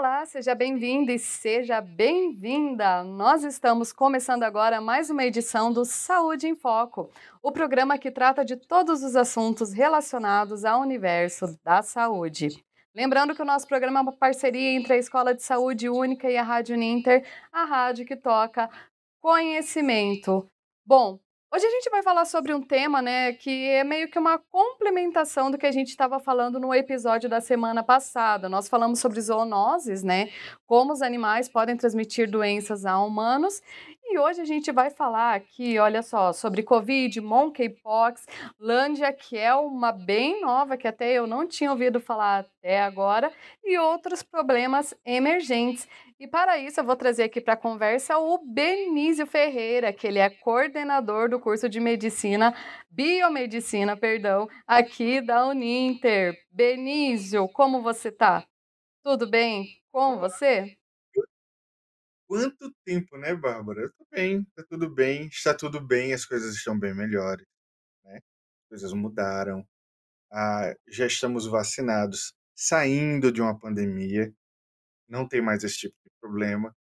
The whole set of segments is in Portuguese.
Olá, seja bem-vindo e seja bem-vinda! Nós estamos começando agora mais uma edição do Saúde em Foco, o programa que trata de todos os assuntos relacionados ao universo da saúde. Lembrando que o nosso programa é uma parceria entre a Escola de Saúde Única e a Rádio Ninter, a rádio que toca conhecimento. Bom, Hoje a gente vai falar sobre um tema, né, que é meio que uma complementação do que a gente estava falando no episódio da semana passada. Nós falamos sobre zoonoses, né, como os animais podem transmitir doenças a humanos. E hoje a gente vai falar aqui, olha só, sobre Covid, Monkeypox, Lândia, que é uma bem nova, que até eu não tinha ouvido falar até agora, e outros problemas emergentes. E para isso eu vou trazer aqui para a conversa o Benício Ferreira, que ele é coordenador do curso de medicina, biomedicina, perdão, aqui da Uninter. Benício, como você está? Tudo bem com você? Quanto tempo, né, Bárbara? Tô bem, tá tudo bem, está tudo bem, as coisas estão bem melhores, né? As coisas mudaram, ah, já estamos vacinados, saindo de uma pandemia, não tem mais esse tipo de problema.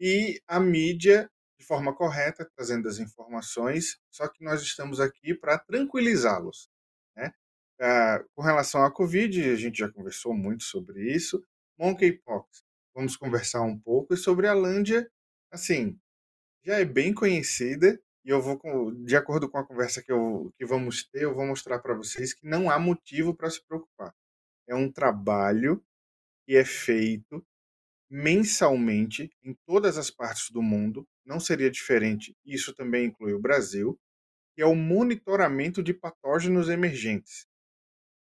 E a mídia, de forma correta, trazendo as informações, só que nós estamos aqui para tranquilizá-los. Né? Ah, com relação à Covid, a gente já conversou muito sobre isso. Monkeypox, vamos conversar um pouco. E sobre a Lândia, assim, já é bem conhecida. E eu vou, de acordo com a conversa que, eu, que vamos ter, eu vou mostrar para vocês que não há motivo para se preocupar. É um trabalho que é feito mensalmente em todas as partes do mundo, não seria diferente, isso também inclui o Brasil, que é o monitoramento de patógenos emergentes.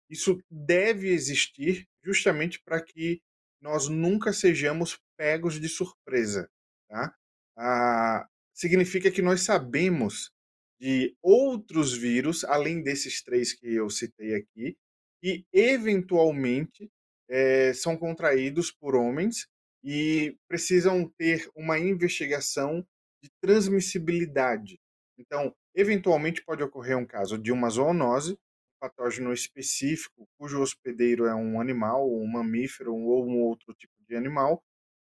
Isso deve existir justamente para que nós nunca sejamos pegos de surpresa. Tá? Ah, significa que nós sabemos de outros vírus, além desses três que eu citei aqui, que eventualmente é, são contraídos por homens e precisam ter uma investigação de transmissibilidade. Então, eventualmente pode ocorrer um caso de uma zoonose, patógeno específico, cujo hospedeiro é um animal, um mamífero ou um outro tipo de animal,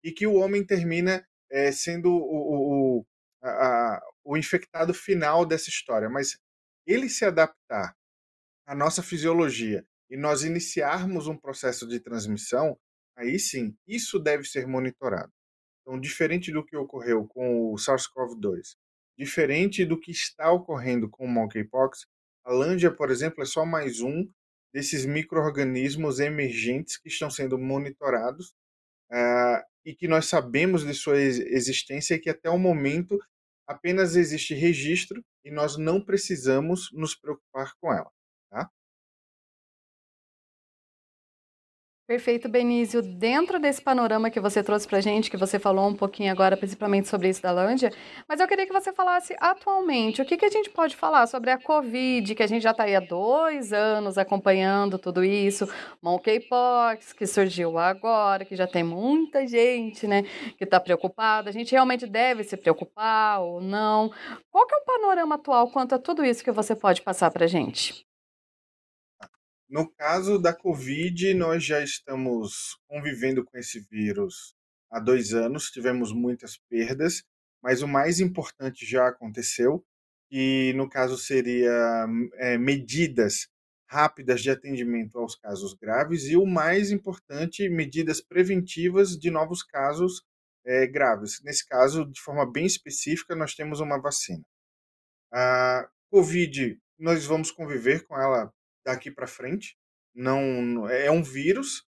e que o homem termina é, sendo o, o, a, o infectado final dessa história. Mas ele se adaptar à nossa fisiologia e nós iniciarmos um processo de transmissão, aí sim, isso deve ser monitorado. Então, diferente do que ocorreu com o SARS-CoV-2, diferente do que está ocorrendo com o monkeypox, a lândia, por exemplo, é só mais um desses micro-organismos emergentes que estão sendo monitorados uh, e que nós sabemos de sua existência e que até o momento apenas existe registro e nós não precisamos nos preocupar com ela. Perfeito, Benício. Dentro desse panorama que você trouxe para gente, que você falou um pouquinho agora, principalmente sobre isso da Lândia, mas eu queria que você falasse atualmente o que, que a gente pode falar sobre a Covid, que a gente já está aí há dois anos acompanhando tudo isso, Monkeypox, que surgiu agora, que já tem muita gente, né, que está preocupada. A gente realmente deve se preocupar ou não? Qual que é o panorama atual quanto a tudo isso que você pode passar para gente? No caso da Covid, nós já estamos convivendo com esse vírus há dois anos, tivemos muitas perdas, mas o mais importante já aconteceu, e no caso seria é, medidas rápidas de atendimento aos casos graves e o mais importante, medidas preventivas de novos casos é, graves. Nesse caso, de forma bem específica, nós temos uma vacina. A Covid, nós vamos conviver com ela daqui para frente. Não é um vírus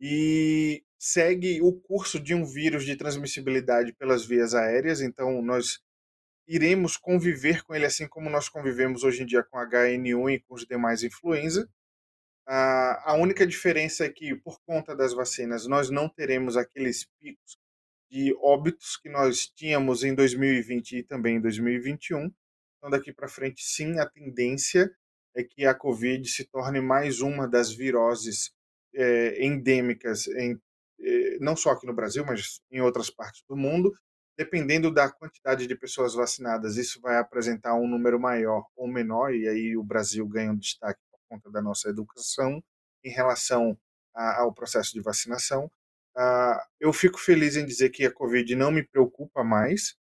e segue o curso de um vírus de transmissibilidade pelas vias aéreas, então nós iremos conviver com ele assim como nós convivemos hoje em dia com HN1 e com os demais influenza. A, a única diferença é que, por conta das vacinas, nós não teremos aqueles picos de óbitos que nós tínhamos em 2020 e também em 2021. Então, daqui para frente, sim, a tendência é que a Covid se torne mais uma das viroses é, endêmicas, em, é, não só aqui no Brasil, mas em outras partes do mundo. Dependendo da quantidade de pessoas vacinadas, isso vai apresentar um número maior ou menor, e aí o Brasil ganha um destaque por conta da nossa educação em relação a, ao processo de vacinação. Uh, eu fico feliz em dizer que a Covid não me preocupa mais.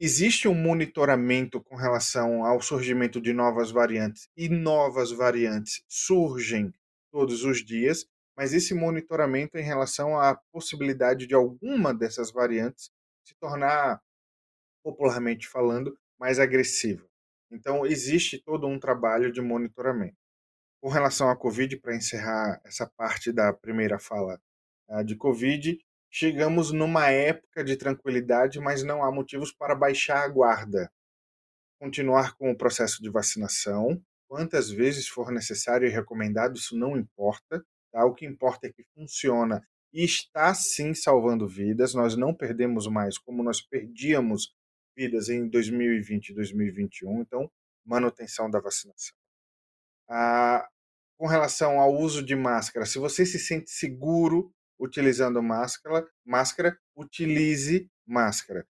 Existe um monitoramento com relação ao surgimento de novas variantes, e novas variantes surgem todos os dias, mas esse monitoramento em relação à possibilidade de alguma dessas variantes se tornar, popularmente falando, mais agressiva. Então, existe todo um trabalho de monitoramento. Com relação à Covid, para encerrar essa parte da primeira fala uh, de Covid, chegamos numa época de tranquilidade, mas não há motivos para baixar a guarda. Continuar com o processo de vacinação, quantas vezes for necessário e recomendado, isso não importa. Tá? O que importa é que funciona e está sim salvando vidas. Nós não perdemos mais como nós perdíamos vidas em 2020 e 2021. Então, manutenção da vacinação. Ah, com relação ao uso de máscara, se você se sente seguro utilizando máscara, máscara, utilize máscara.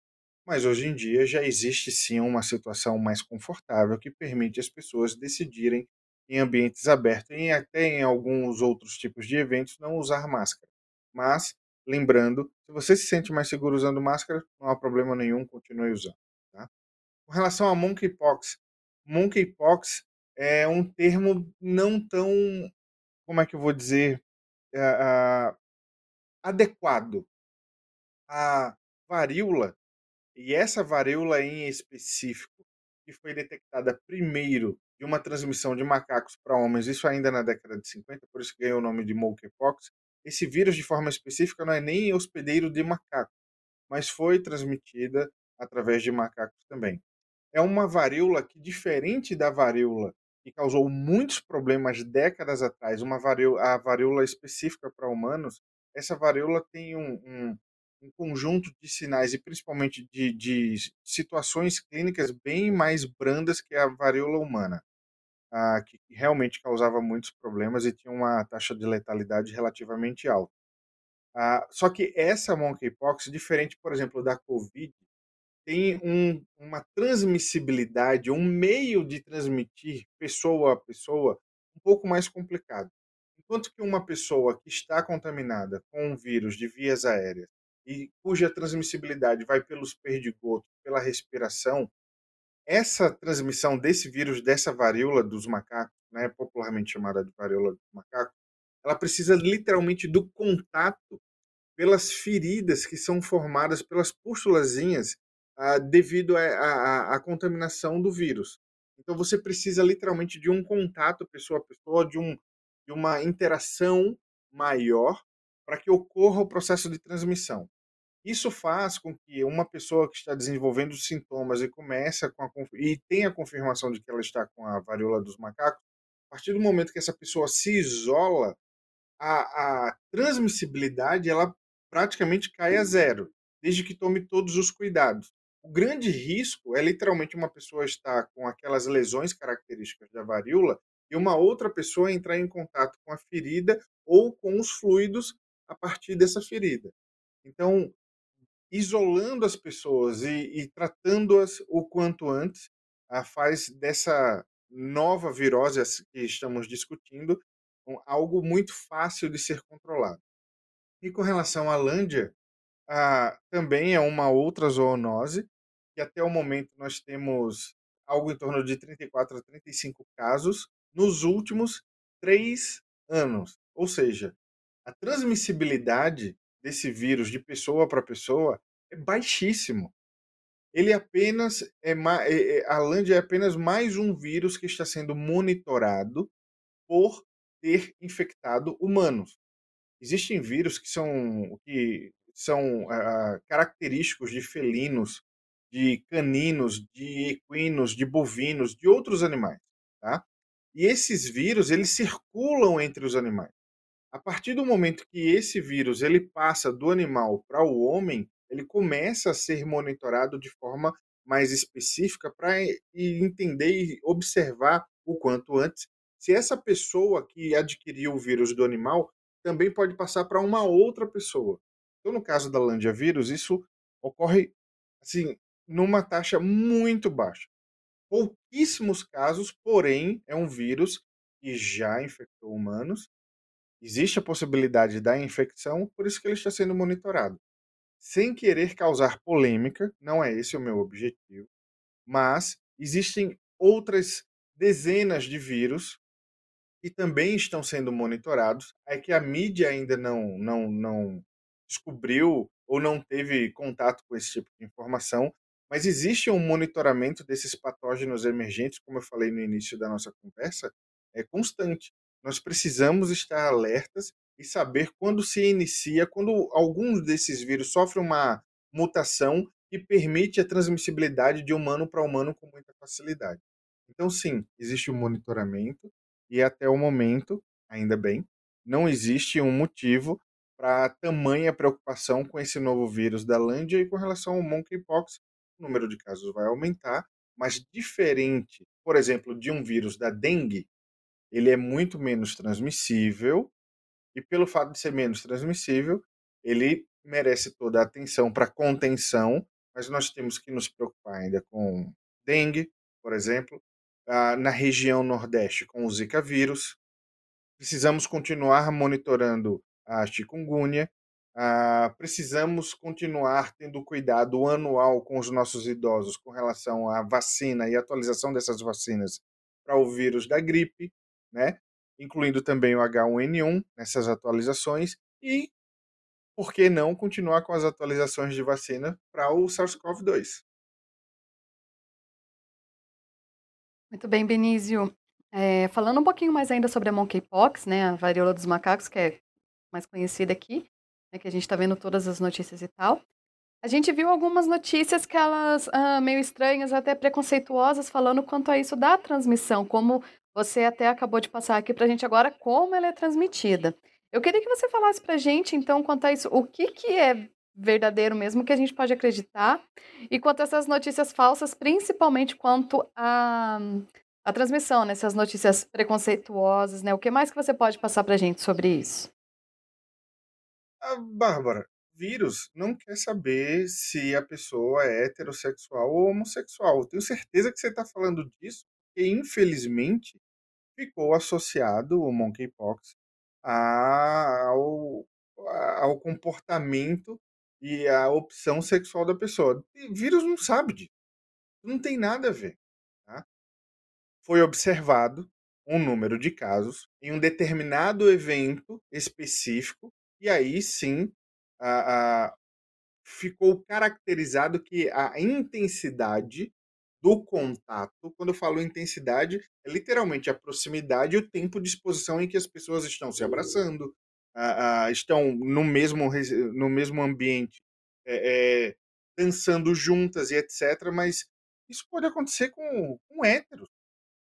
Mas hoje em dia já existe sim uma situação mais confortável que permite as pessoas decidirem em ambientes abertos e até em alguns outros tipos de eventos não usar máscara. Mas, lembrando, se você se sente mais seguro usando máscara, não há problema nenhum, continue usando. Tá? Com relação a monkeypox, monkeypox é um termo não tão, como é que eu vou dizer, uh, adequado. A varíola, e essa varíola em específico, que foi detectada primeiro de uma transmissão de macacos para homens, isso ainda na década de 50, por isso ganhou o nome de monkeypox. Esse vírus, de forma específica, não é nem hospedeiro de macaco, mas foi transmitida através de macacos também. É uma varíola que, diferente da varíola que causou muitos problemas décadas atrás, uma varíola, a varíola específica para humanos, essa varíola tem um, um, um conjunto de sinais e principalmente de, de, situações clínicas bem mais brandas que a varíola humana, ah, que realmente causava muitos problemas e tinha uma taxa de letalidade relativamente alta. Ah, só que essa monkeypox, diferente, por exemplo, da Covid, tem um, uma transmissibilidade, um meio de transmitir pessoa a pessoa um pouco mais complicado. Enquanto que uma pessoa que está contaminada com um vírus de vias aéreas e cuja transmissibilidade vai pelos perdigotos, pela respiração, essa transmissão desse vírus, dessa varíola dos macacos, né, popularmente chamada de varíola dos macacos, ela precisa literalmente do contato pelas feridas que são formadas pelas pústulazinhas ah, devido à contaminação do vírus. Então você precisa literalmente de um contato pessoa a pessoa, de um de uma interação maior para que ocorra o processo de transmissão. Isso faz com que uma pessoa que está desenvolvendo sintomas e começa com a, e tem a confirmação de que ela está com a varíola dos macacos, a partir do momento que essa pessoa se isola, a, a transmissibilidade ela praticamente cai a zero, desde que tome todos os cuidados. O grande risco é literalmente uma pessoa estar com aquelas lesões características da varíola e uma outra pessoa entrar em contato com a ferida ou com os fluidos a partir dessa ferida. Então, isolando as pessoas e, e tratando-as o quanto antes, faz dessa nova virose que estamos discutindo algo muito fácil de ser controlado. E com relação à Lândia, também é uma outra zoonose, que até o momento nós temos algo em torno de 34 a 35 casos, nos últimos três anos. Ou seja, a transmissibilidade desse vírus de pessoa para pessoa é baixíssimo. Ele apenas é, é, é a Lândia é apenas mais um vírus que está sendo monitorado por ter infectado humanos. Existem vírus que são que são uh, característicos de felinos, de caninos, de equinos, de bovinos, de outros animais, tá? E esses vírus, eles circulam entre os animais. A partir do momento que esse vírus ele passa do animal para o homem, ele começa a ser monitorado de forma mais específica para entender e observar o quanto antes se essa pessoa que adquiriu o vírus do animal também pode passar para uma outra pessoa. Então, no caso da Landia vírus, isso ocorre assim numa taxa muito baixa pouquíssimos casos, porém é um vírus que já infectou humanos existe a possibilidade da infecção, por isso que ele está sendo monitorado. Sem querer causar polêmica, não é esse o meu objetivo, mas existem outras dezenas de vírus que também estão sendo monitorados, é que a mídia ainda não, não, não descobriu ou não teve contato com esse tipo de informação, mas existe um monitoramento desses patógenos emergentes, como eu falei no início da nossa conversa, é constante. Nós precisamos estar alertas e saber quando se inicia, quando alguns desses vírus sofrem uma mutação que permite a transmissibilidade de humano para humano com muita facilidade. Então, sim, existe um monitoramento e até o momento, ainda bem, não existe um motivo para tamanha preocupação com esse novo vírus da Lândia e com relação ao monkeypox. O número de casos vai aumentar, mas diferente, por exemplo, de um vírus da dengue, ele é muito menos transmissível e pelo fato de ser menos transmissível, ele merece toda a atenção para contenção, mas nós temos que nos preocupar ainda com dengue, por exemplo, na região Nordeste com o Zika vírus. Precisamos continuar monitorando a chikungunya. Ah, precisamos continuar tendo cuidado anual com os nossos idosos com relação à vacina e atualização dessas vacinas para o vírus da gripe, né? incluindo também o H1N1 nessas atualizações e por que não continuar com as atualizações de vacina para o SARS-CoV-2? Muito bem, Benício. É, falando um pouquinho mais ainda sobre a monkeypox, né, a varíola dos macacos, que é mais conhecida aqui, né, que a gente está vendo todas as notícias e tal. A gente viu algumas notícias que elas ah, meio estranhas, até preconceituosas, falando quanto a isso da transmissão, como você até acabou de passar aqui para a gente agora, como ela é transmitida. Eu queria que você falasse para a gente, então, quanto a isso, o que, que é verdadeiro mesmo que a gente pode acreditar e quanto a essas notícias falsas, principalmente quanto a, a transmissão, né? essas notícias preconceituosas, né? O que mais que você pode passar para a gente sobre isso? A Bárbara, vírus não quer saber se a pessoa é heterossexual ou homossexual. Eu tenho certeza que você está falando disso, porque infelizmente ficou associado o monkeypox ao, ao comportamento e a opção sexual da pessoa. E vírus não sabe disso. Não tem nada a ver. Tá? Foi observado um número de casos em um determinado evento específico, e aí sim a, a, ficou caracterizado que a intensidade do contato, quando eu falo intensidade, é literalmente a proximidade e o tempo de exposição em que as pessoas estão se abraçando, uh, estão no mesmo, no mesmo ambiente, é, é, dançando juntas e etc. Mas isso pode acontecer com, com héteros.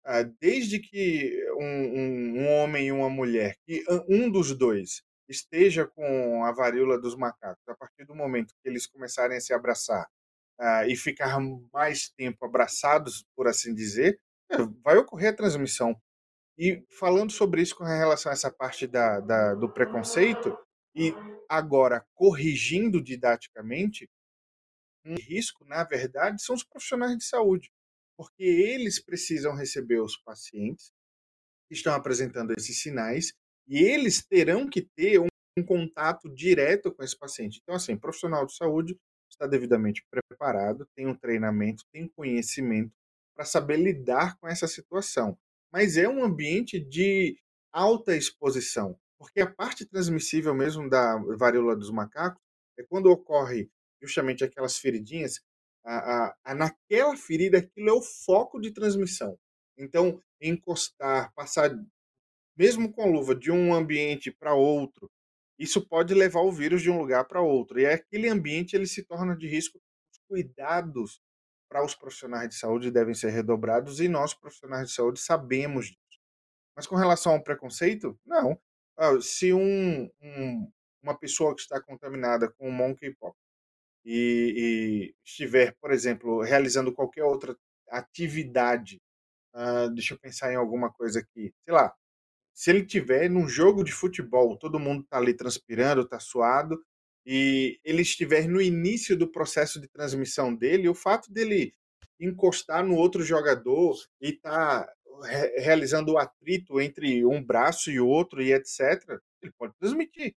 Uh, desde que um, um, um, homem e uma mulher, que um dos dois esteja com a varíola dos macacos, a partir do momento que eles começarem a se abraçar uh, e ficar mais tempo abraçados, por assim dizer, vai ocorrer a transmissão. E falando sobre isso com relação a essa parte da, da, do preconceito, e agora corrigindo didaticamente, um risco, na verdade, são os profissionais de saúde, porque eles precisam receber os pacientes que estão apresentando esses sinais e eles terão que ter um, um contato direto com esse paciente. Então, assim, profissional de saúde está devidamente preparado, tem um treinamento, tem conhecimento para saber lidar com essa situação mas é um ambiente de alta exposição, porque a parte transmissível mesmo da varíola dos macacos é quando ocorre justamente aquelas feridinhas, a, a, a, naquela ferida aquilo é o foco de transmissão. Então, encostar, passar, mesmo com luva, de um ambiente para outro, isso pode levar o vírus de um lugar para outro. E aquele ambiente ele se torna de risco. Os cuidados para os profissionais de saúde devem ser redobrados e nós, profissionais de saúde, sabemos disso. Mas com relação ao preconceito, não. Ah, se um, um, uma pessoa que está contaminada com monkeypox e, e estiver, por exemplo, realizando qualquer outra atividade, uh, deixa eu pensar em alguma coisa aqui, sei lá, se ele tiver num jogo de futebol, todo mundo está ali transpirando, está suado, e ele estiver no início do processo de transmissão dele, o fato dele encostar no outro jogador e estar tá re realizando o atrito entre um braço e outro e etc., ele pode transmitir.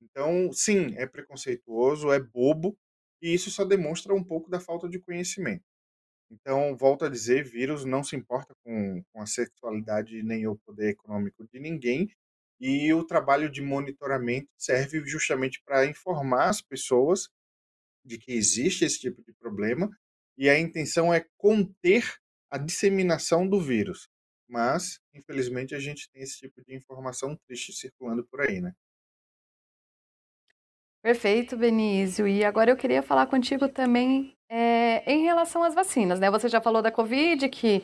Então, sim, é preconceituoso, é bobo, e isso só demonstra um pouco da falta de conhecimento. Então, volto a dizer, vírus não se importa com, com a sexualidade nem o poder econômico de ninguém, e o trabalho de monitoramento serve justamente para informar as pessoas de que existe esse tipo de problema, e a intenção é conter a disseminação do vírus. Mas, infelizmente, a gente tem esse tipo de informação triste circulando por aí, né? Perfeito, Benício. E agora eu queria falar contigo também é, em relação às vacinas, né? Você já falou da Covid, que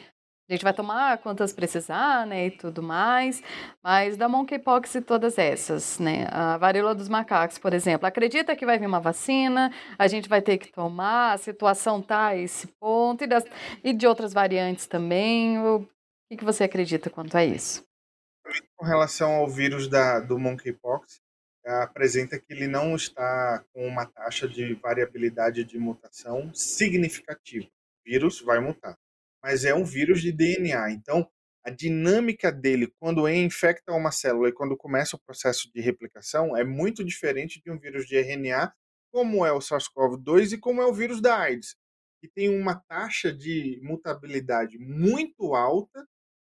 a gente vai tomar quantas precisar, né, e tudo mais, mas da monkeypox e todas essas, né? A varíola dos macacos, por exemplo, acredita que vai vir uma vacina, a gente vai ter que tomar, a situação tá a esse ponto, e, das, e de outras variantes também. O que, que você acredita quanto a isso? Com relação ao vírus da, do monkeypox, apresenta que ele não está com uma taxa de variabilidade de mutação significativa. O vírus vai mutar, mas é um vírus de DNA. Então, a dinâmica dele quando infecta uma célula e quando começa o processo de replicação é muito diferente de um vírus de RNA, como é o SARS-CoV-2 e como é o vírus da AIDS, que tem uma taxa de mutabilidade muito alta,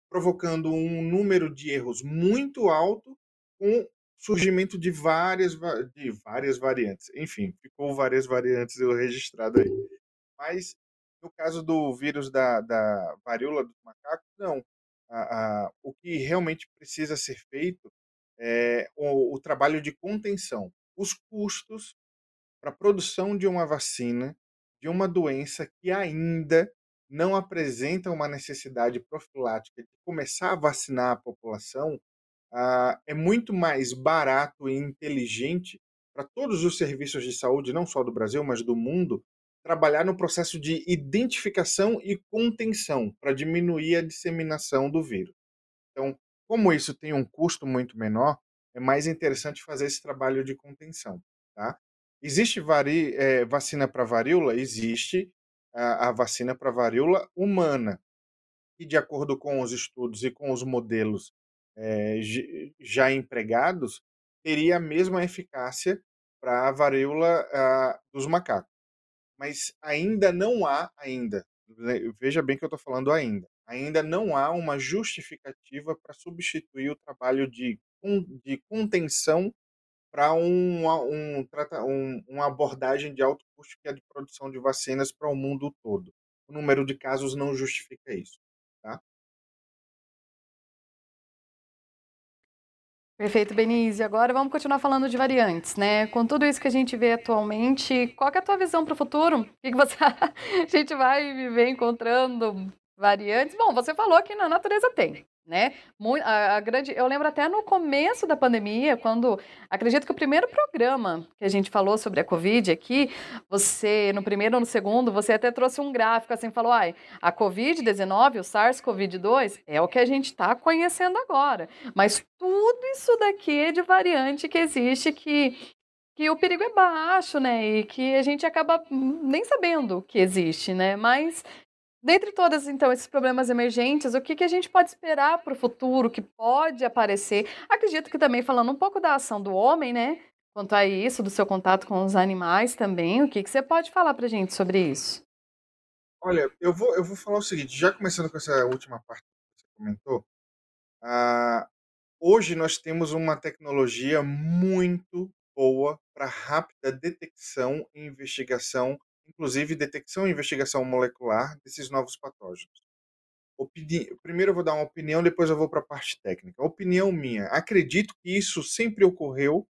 provocando um número de erros muito alto, com surgimento de várias, de várias variantes. Enfim, ficou várias variantes registrado aí. Mas no caso do vírus da, da varíola dos macacos, não. A, a, o que realmente precisa ser feito é o, o trabalho de contenção. Os custos para a produção de uma vacina de uma doença que ainda não apresenta uma necessidade profilática de começar a vacinar a população ah, é muito mais barato e inteligente para todos os serviços de saúde, não só do Brasil, mas do mundo, trabalhar no processo de identificação e contenção para diminuir a disseminação do vírus. Então, como isso tem um custo muito menor, é mais interessante fazer esse trabalho de contenção. Tá? Existe vari, é, vacina para varíola? Existe a, a vacina para varíola humana, e de acordo com os estudos e com os modelos é, já empregados teria a mesma eficácia para a varíola uh, dos macacos. Mas ainda não há, ainda, veja bem que eu estou falando ainda, ainda não há uma justificativa para substituir o trabalho de, de contenção para um, um, um, uma abordagem de alto custo que é de produção de vacinas para o mundo todo. O número de casos não justifica isso. Perfeito, Benício. Agora vamos continuar falando de variantes, né? Com tudo isso que a gente vê atualmente, qual é a tua visão para o futuro? O que, que você a gente vai viver encontrando variantes? Bom, você falou que na natureza tem, né? A, a, grande, eu lembro até no começo da pandemia, quando acredito que o primeiro programa que a gente falou sobre a Covid aqui, você, no primeiro ou no segundo, você até trouxe um gráfico assim, falou: ai, a Covid-19, o SARS-CoV-2, é o que a gente está conhecendo agora. Mas tudo isso daqui é de variante que existe que que o perigo é baixo, né? E que a gente acaba nem sabendo que existe, né? Mas Dentre todos, então, esses problemas emergentes, o que, que a gente pode esperar para o futuro, que pode aparecer? Acredito que também falando um pouco da ação do homem, né? Quanto a isso, do seu contato com os animais também, o que, que você pode falar para a gente sobre isso? Olha, eu vou, eu vou falar o seguinte, já começando com essa última parte que você comentou, ah, hoje nós temos uma tecnologia muito boa para rápida detecção e investigação inclusive detecção e investigação molecular desses novos patógenos. Opini... Primeiro eu vou dar uma opinião, depois eu vou para a parte técnica. Opinião minha. Acredito que isso sempre ocorreu,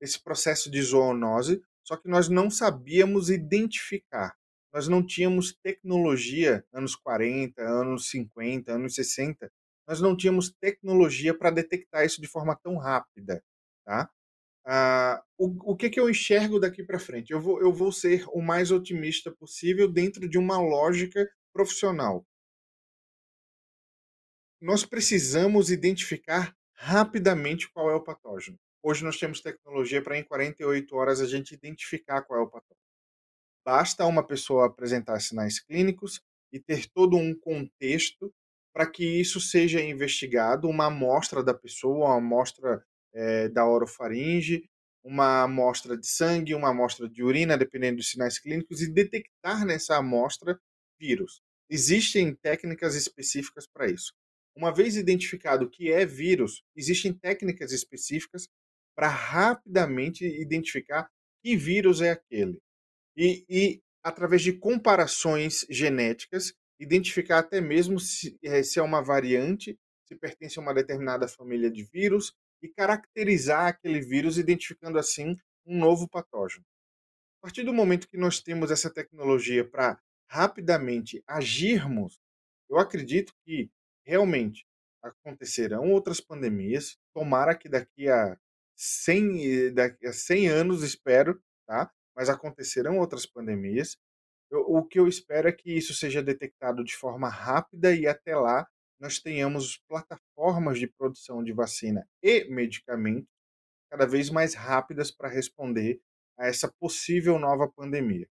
esse processo de zoonose, só que nós não sabíamos identificar. Nós não tínhamos tecnologia, anos 40, anos 50, anos 60, nós não tínhamos tecnologia para detectar isso de forma tão rápida. Tá? Ah, o, o que, que eu enxergo daqui para frente? Eu vou, eu vou ser o mais otimista possível dentro de uma lógica profissional. Nós precisamos identificar rapidamente qual é o patógeno. Hoje nós temos tecnologia para em 48 horas a gente identificar qual é o patógeno. Basta uma pessoa apresentar sinais clínicos e ter todo um contexto para que isso seja investigado, uma amostra da pessoa, uma amostra é, da orofaringe, uma amostra de sangue, uma amostra de urina, dependendo dos sinais clínicos, e detectar nessa amostra vírus. Existem técnicas específicas para isso. Uma vez identificado que é vírus, existem técnicas específicas para rapidamente identificar que vírus é aquele. E, e, através de comparações genéticas, identificar até mesmo se, eh, se é uma variante, se pertence a uma determinada família de vírus, e caracterizar aquele vírus, identificando assim um novo patógeno. A partir do momento que nós temos essa tecnologia para rapidamente agirmos, eu acredito que realmente acontecerão outras pandemias. Tomara que daqui a 100, daqui a 100 anos, espero, tá? mas acontecerão outras pandemias. Eu, o que eu espero é que isso seja detectado de forma rápida e até lá nós tenhamos plataformas de produção de vacina e medicamentos cada vez mais rápidas para responder a essa possível nova pandemia.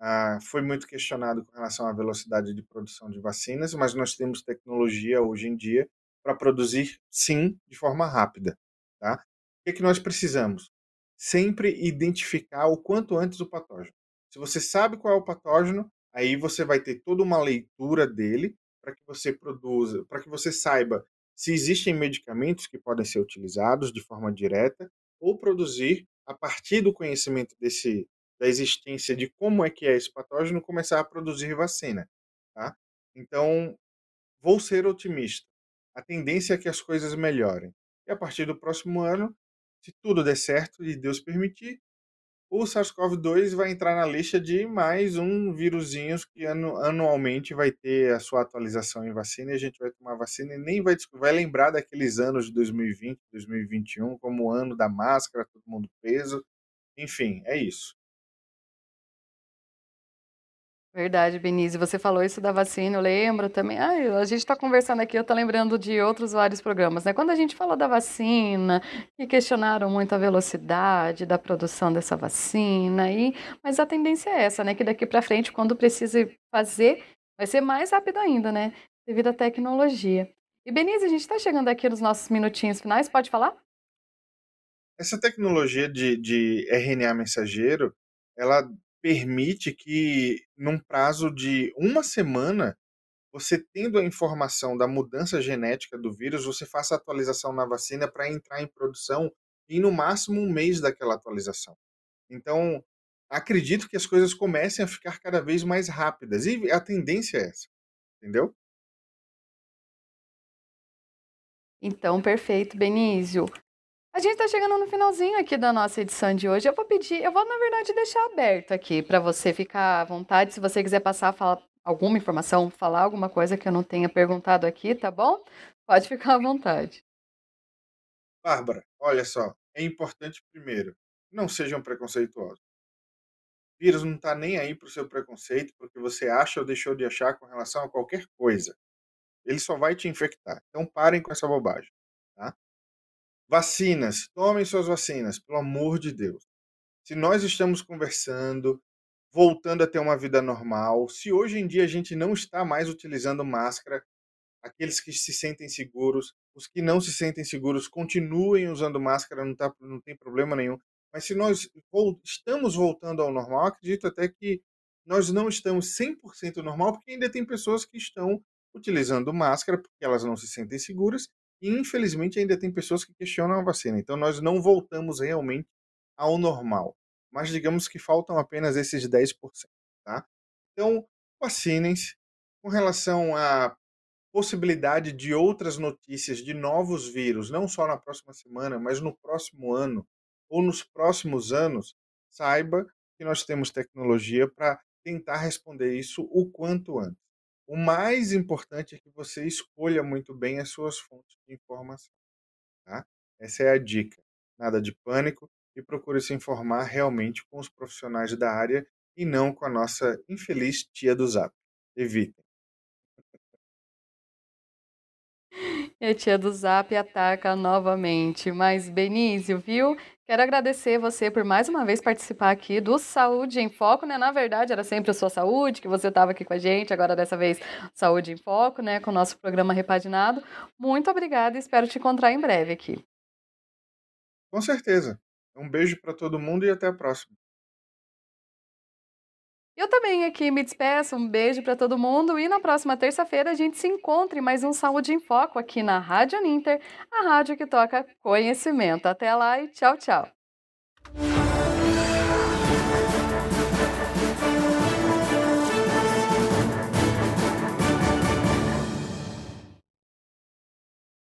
Ah, foi muito questionado com relação à velocidade de produção de vacinas, mas nós temos tecnologia hoje em dia para produzir, sim, de forma rápida. Tá? O que, é que nós precisamos? Sempre identificar o quanto antes o patógeno. Se você sabe qual é o patógeno, aí você vai ter toda uma leitura dele para que você produza, para que você saiba se existem medicamentos que podem ser utilizados de forma direta ou produzir a partir do conhecimento desse da existência de como é que é esse patógeno começar a produzir vacina, tá? Então, vou ser otimista. A tendência é que as coisas melhorem. E a partir do próximo ano, se tudo der certo e Deus permitir, o SARS-CoV-2 vai entrar na lista de mais um vírusinho que anualmente vai ter a sua atualização em vacina e a gente vai tomar vacina e nem vai, vai lembrar daqueles anos de 2020, 2021 como o ano da máscara, todo mundo preso. Enfim, é isso. Verdade, Benício. Você falou isso da vacina, eu lembro também. Ai, a gente está conversando aqui, eu estou lembrando de outros vários programas, né? Quando a gente falou da vacina, e questionaram muito a velocidade da produção dessa vacina, e... mas a tendência é essa, né? Que daqui para frente, quando precise fazer, vai ser mais rápido ainda, né? Devido à tecnologia. E Benício, a gente está chegando aqui nos nossos minutinhos finais, pode falar? Essa tecnologia de, de RNA mensageiro, ela permite que, num prazo de uma semana, você tendo a informação da mudança genética do vírus, você faça a atualização na vacina para entrar em produção em no máximo um mês daquela atualização. Então, acredito que as coisas comecem a ficar cada vez mais rápidas e a tendência é essa, entendeu? Então, perfeito, Benício. A gente está chegando no finalzinho aqui da nossa edição de hoje. Eu vou pedir, eu vou na verdade deixar aberto aqui para você ficar à vontade, se você quiser passar falar alguma informação, falar alguma coisa que eu não tenha perguntado aqui, tá bom? Pode ficar à vontade. Bárbara, olha só, é importante primeiro, não sejam preconceituosos. O vírus não está nem aí para o seu preconceito, porque você acha ou deixou de achar com relação a qualquer coisa. Ele só vai te infectar. Então parem com essa bobagem. Tá? Vacinas, tomem suas vacinas, pelo amor de Deus. Se nós estamos conversando, voltando a ter uma vida normal, se hoje em dia a gente não está mais utilizando máscara, aqueles que se sentem seguros, os que não se sentem seguros continuem usando máscara, não, tá, não tem problema nenhum. Mas se nós estamos voltando ao normal, acredito até que nós não estamos 100% normal, porque ainda tem pessoas que estão utilizando máscara porque elas não se sentem seguras infelizmente ainda tem pessoas que questionam a vacina. Então nós não voltamos realmente ao normal. Mas digamos que faltam apenas esses 10%. Tá? Então, vacinem-se. Com relação à possibilidade de outras notícias de novos vírus, não só na próxima semana, mas no próximo ano ou nos próximos anos, saiba que nós temos tecnologia para tentar responder isso o quanto antes. O mais importante é que você escolha muito bem as suas fontes de informação. Tá? Essa é a dica. Nada de pânico e procure se informar realmente com os profissionais da área e não com a nossa infeliz tia do Zap. Evitem. E a tia do Zap ataca novamente. Mas, Benício, viu? Quero agradecer você por mais uma vez participar aqui do Saúde em Foco, né? Na verdade, era sempre a sua saúde, que você estava aqui com a gente, agora dessa vez Saúde em Foco, né? Com o nosso programa repaginado. Muito obrigada e espero te encontrar em breve aqui. Com certeza. Um beijo para todo mundo e até a próxima. Eu também aqui me despeço, um beijo para todo mundo e na próxima terça-feira a gente se encontra em mais um Saúde em Foco aqui na Rádio Ninter, a rádio que toca conhecimento. Até lá e tchau, tchau.